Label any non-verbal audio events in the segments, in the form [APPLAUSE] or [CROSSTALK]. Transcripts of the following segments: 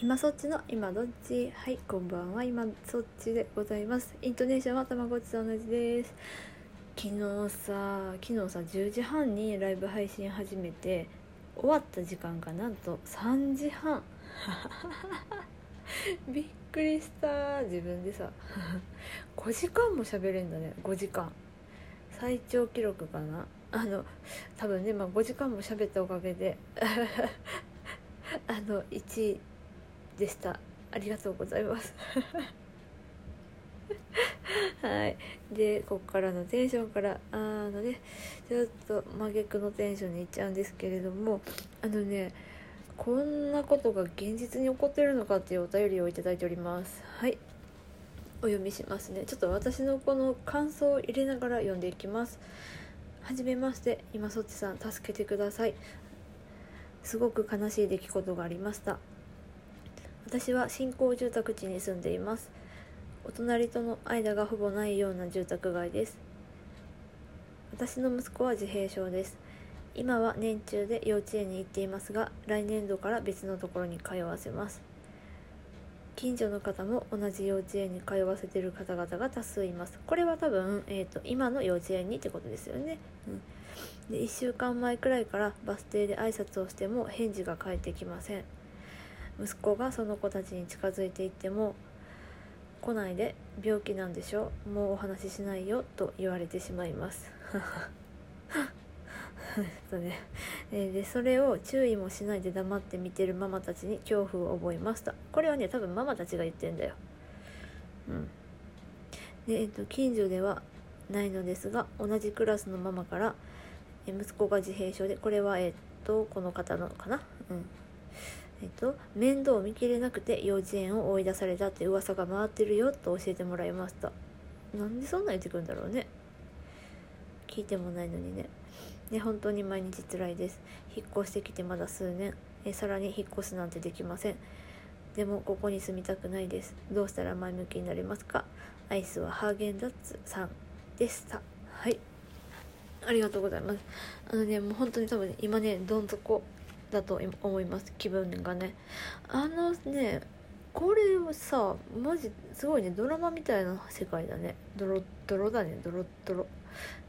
今そっちの今どっち？はいこんばんは。今そっちでございます。イントネーションはたまごっちと同じです。昨日さ昨日さ10時半にライブ配信始めて終わった時間がなんと。3時半。[LAUGHS] びっくりした。自分でさ [LAUGHS] 5時間も喋れんだね。5時間。最長記録かな。あの多分ね、まあ、5時間も喋ったおかげで [LAUGHS] あの1でした。ありがとうございます。[LAUGHS] はい。でここからのテンションからあのねちょっと真逆のテンションにいっちゃうんですけれどもあのねこんなことが現実に起こってるのかっていうお便りをいただいております。はい。お読みしますね。ちょっと私のこの感想を入れながら読んでいきます。はじめまして。今そっちさん助けてください。すごく悲しい出来事がありました。私は新興住宅地に住んでいます。お隣との間がほぼないような住宅街です。私の息子は自閉症です。今は年中で幼稚園に行っていますが来年度から別のところに通わせます。近所の方も同じ幼稚園に通わせてる方々が多数います。これは多分、えーと、今の幼稚園にってことですよね、うん、で1週間前くらいからバス停で挨拶をしても返事が返ってきません。息子がその子たちに近づいていっても来ないで病気なんでしょもうお話ししないよと言われてしまいます。[LAUGHS] とね、でそれを注意もしないで黙って見てるママたちに恐怖を覚えましたこれはね多分ママたちが言ってんだよ。うん。で、えっと、近所ではないのですが同じクラスのママから息子が自閉症でこれはえっとこの方のかな？うん。えっと、面倒を見きれなくて幼稚園を追い出されたって噂が回ってるよと教えてもらいました。なんでそんな言ってくるんだろうね。聞いてもないのにね。で本当に毎日辛いです。引っ越してきてまだ数年。えさらに引っ越すなんてできません。でもここに住みたくないです。どうしたら前向きになれますか。アイスはハーゲンダッツさんでした。はい。ありがとうございます。あのねもう本当に多分、今ねどん底だと思います気分がね。あのねこれはさマジすごいねドラマみたいな世界だね。ドロッドロだね。ドロッドロ。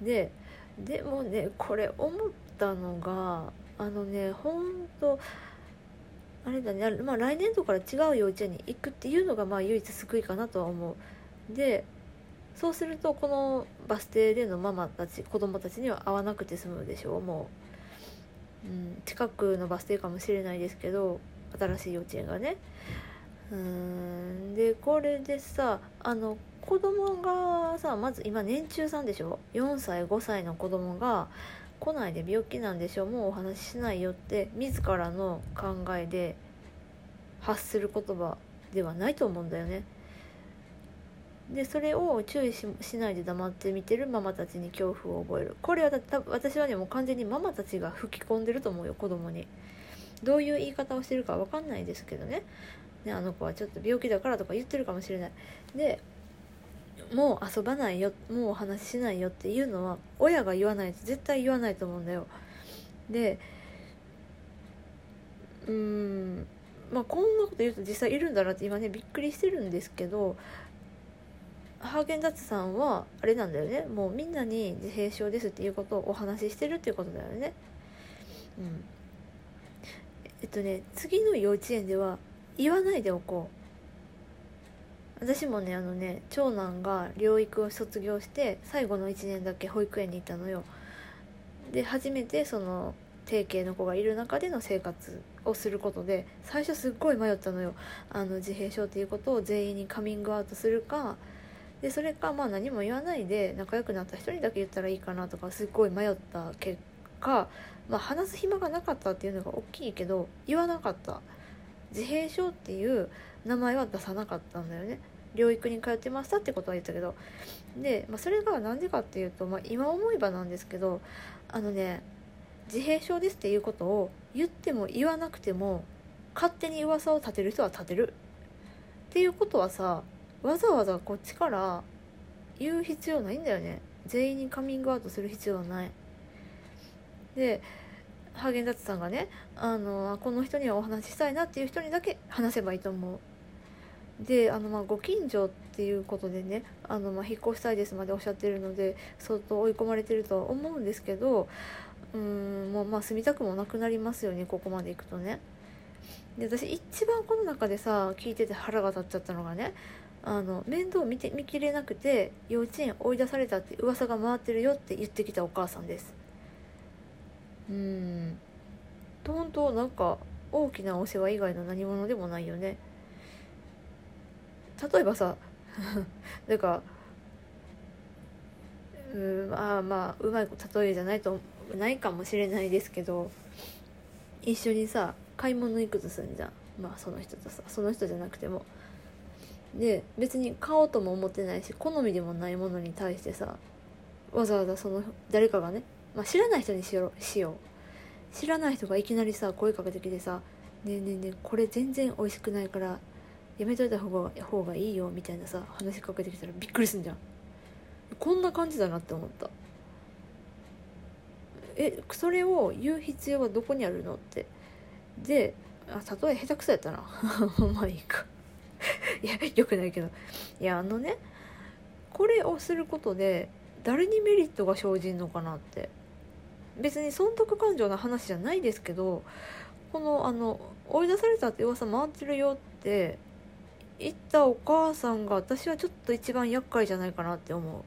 ででもねこれ思ったのがあのねほんとあれだね、まあ、来年度から違う幼稚園に行くっていうのがまあ唯一救いかなとは思う。でそうするとこのバス停でのママたち子供たちには会わなくて済むでしょうもう。うん、近くのバス停かもしれないですけど新しい幼稚園がね。うんでこれでさあの子供がさまず今年中さんでしょ？4歳5歳の子供が来ないで病気なんでしょ？もうお話ししないよって自らの考えで発する言葉ではないと思うんだよね。でそれを注意しないで黙って見てるママたちに恐怖を覚える。これはだ私はねもう完全にママたちが吹き込んでると思うよ子供に。どういう言い方をしてるか分かんないですけどね。ねあの子はちょっと病気だからとか言ってるかもしれない。でもう遊ばないよもうお話ししないよっていうのは親が言わないと絶対言わないと思うんだよ。でうーんまあこんなこと言うと実際いるんだなって今ねびっくりしてるんですけどハーゲンダッツさんはあれなんだよね。もうみんなに自閉症ですっていうことをお話ししてるっていうことだよね。うん。えっとね次の幼稚園では言わないでおこう。私もねあのね長男が療育を卒業して最後の1年だけ保育園に行ったのよ。で初めてその定型の子がいる中での生活をすることで最初すっごい迷ったのよ。あの自閉症っていうことを全員にカミングアウトするかでそれかまあ何も言わないで仲良くなった人にだけ言ったらいいかなとかすっごい迷った結果、まあ、話す暇がなかったっていうのが大きいけど言わなかった。自閉症っていう名前は出さなかったんだよね。療育に通ってましたってことは言ったけど。で、まあ、それが何でかっていうと、まあ、今思えばなんですけどあのね自閉症ですっていうことを言っても言わなくても勝手に噂を立てる人は立てる。っていうことはさわざわざこっちから言う必要ないんだよね全員にカミングアウトする必要はないでハーゲンダッツさんがねあのこの人にはお話ししたいなっていう人にだけ話せばいいと思う。であのまあご近所っていうことでねあのまあ引っ越したいですまでおっしゃってるので相当追い込まれてるとは思うんですけどうんもうまあ住みたくもなくなりますよねここまで行くとね。で私一番この中でさ聞いてて腹が立っちゃったのがねあの面倒見て見きれなくて幼稚園追い出されたって噂が回ってるよって言ってきたお母さんです。うん。本当なんか大きなお世話以外の何者でもないよね。例えばさ [LAUGHS] なんかうんまあまあうまい例えじゃないとないかもしれないですけど一緒にさ買い物行くとするんじゃん。まあその人とさその人じゃなくても。で別に買おうとも思ってないし好みでもないものに対してさわざわざその誰かがね、まあ、知らない人にしようしよう。知らない人がいきなりさ声かけてきてさ「ねえねえねえこれ全然美味しくないからやめといた方が方がいいよ」みたいなさ話しかけてきたらびっくりすんじゃん。こんな感じだなって思った。えそれを言う必要はどこにあるのって。であ例え下手くそやったな。[LAUGHS] まあいいか。いやよくないけど。いやあのねこれをすることで誰にメリットが生じんのかなって。別に損得感情の話じゃないですけどこのあの追い出されたって噂回ってるよって言ったお母さんが私はちょっと一番厄介じゃないかなって思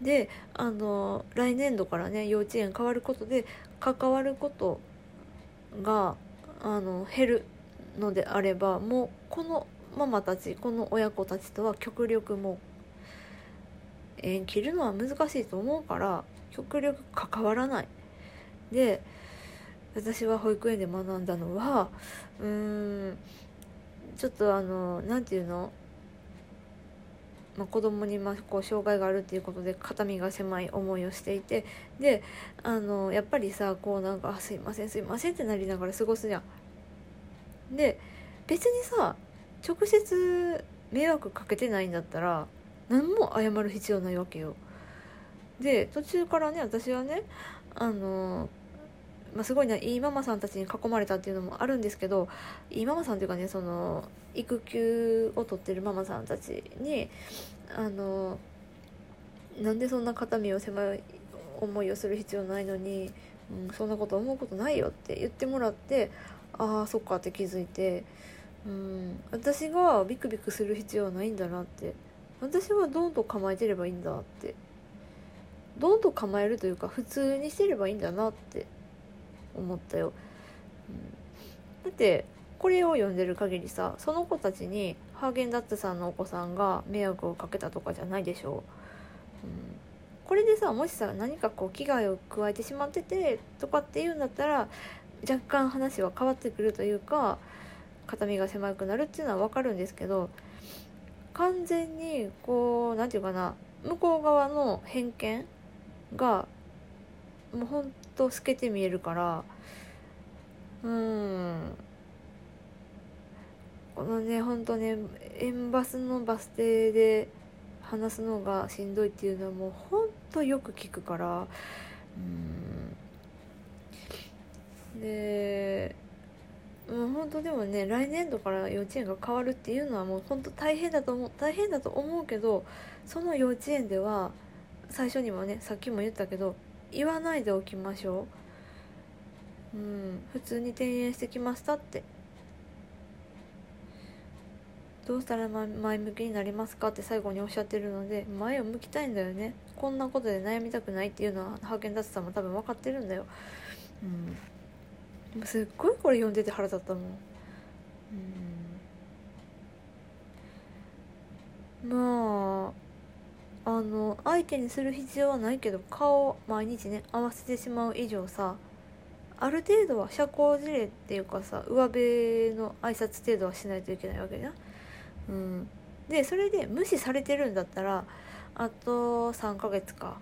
う。であの来年度からね幼稚園変わることで関わることがあの減る。のであればもうこのママたちこの親子たちとは極力もう縁切るのは難しいと思うから極力関わらないで私は保育園で学んだのはうーんちょっとあの何て言うの？まあ、子供にまこう障害があるっていうことで肩身が狭い思いをしていてであのやっぱりさこうなんか「すいませんすいません」ってなりながら過ごすじゃん。で別にさ直接迷惑かけてないんだったら何も謝る必要ないわけよ。で途中からね私はねあのまあ、すごいないいママさんたちに囲まれたっていうのもあるんですけどいいママさんというかねその育休を取ってるママさんたちにあのなんでそんな肩身を狭い思いをする必要ないのに、うん、そんなこと思うことないよって言ってもらってああそっかって気づいて、うん、私がビクビクする必要はないんだなって。私はどんと構えてればいいんだって。どんと構えるというか普通にしてればいいんだなって思ったよ、うん、だってこれを読んでる限りさその子たちにハーゲンダッツさんのお子さんが迷惑をかけたとかじゃないでしょう、うん、これでさもしさ何かこう危害を加えてしまっててとかっていうんだったら若干話は変わってくるというか肩身が狭くなるっていうのは分かるんですけど完全にこう何て言うかな向こう側の偏見がもうほんと透けて見えるからうん。このねほんとね園バスのバス停で話すのがしんどいっていうのはもうほんとよく聞くからうん。でもう本当でもね来年度から幼稚園が変わるっていうのはもう本当大変だと思う大変だと思うけどその幼稚園では最初にもねさっきも言ったけど言わないでおきましょう。うん普通に転園してきましたって。どうしたら前向きになりますかって最後におっしゃってるので前を向きたいんだよね。こんなことで悩みたくないっていうのはハーゲンダッツさんも多分分かってるんだよ。うん。すっごいこれ読んでて腹立ったもん。うん。まああの相手にする必要はないけど顔を毎日ね合わせてしまう以上さある程度は社交辞令っていうかさ上辺の挨拶程度はしないといけないわけじゃん。うん、でそれで無視されてるんだったらあと3ヶ月か。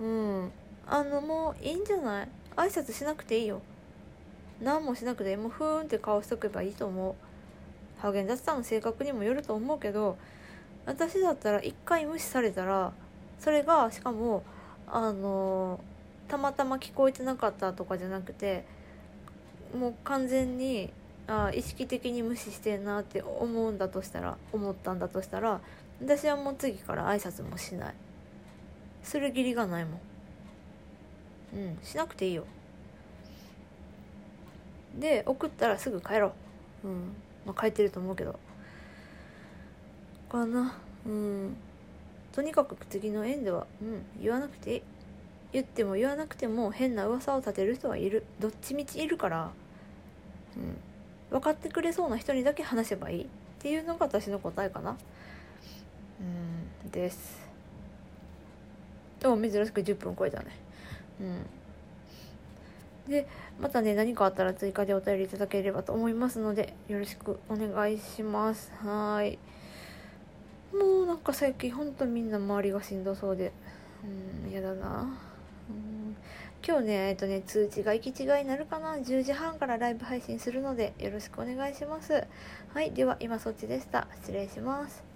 うん。あのもういいんじゃない？挨拶しなくていいよ。何もしなくてもふーんって顔しとけばいいと思う。ハーゲンダッツさんの性格にもよると思うけど私だったら一回無視されたらそれがしかもあのたまたま聞こえてなかったとかじゃなくてもう完全にあ意識的に無視してんなって思うんだとしたら思ったんだとしたら私はもう次から挨拶もしない。する義理がないもん。うんしなくていいよ。で送ったらすぐ帰ろう。うん。まあ帰ってると思うけど。かな。うん。とにかく次の縁ではうん。言わなくていい。言っても言わなくても変な噂を立てる人はいる。どっちみちいるから。うん。分かってくれそうな人にだけ話せばいい。っていうのが私の答えかな。うん。です。でも珍しく10分超えたね。うん。でまたね何かあったら追加でお便りいただければと思いますのでよろしくお願いします。はい。もうなんか最近ほんとみんな周りがしんどそうでうん嫌だな。うん。今日ねえっとね通知が行き違いになるかな。10時半からライブ配信するのでよろしくお願いします。はい。では今そっちでした。失礼します。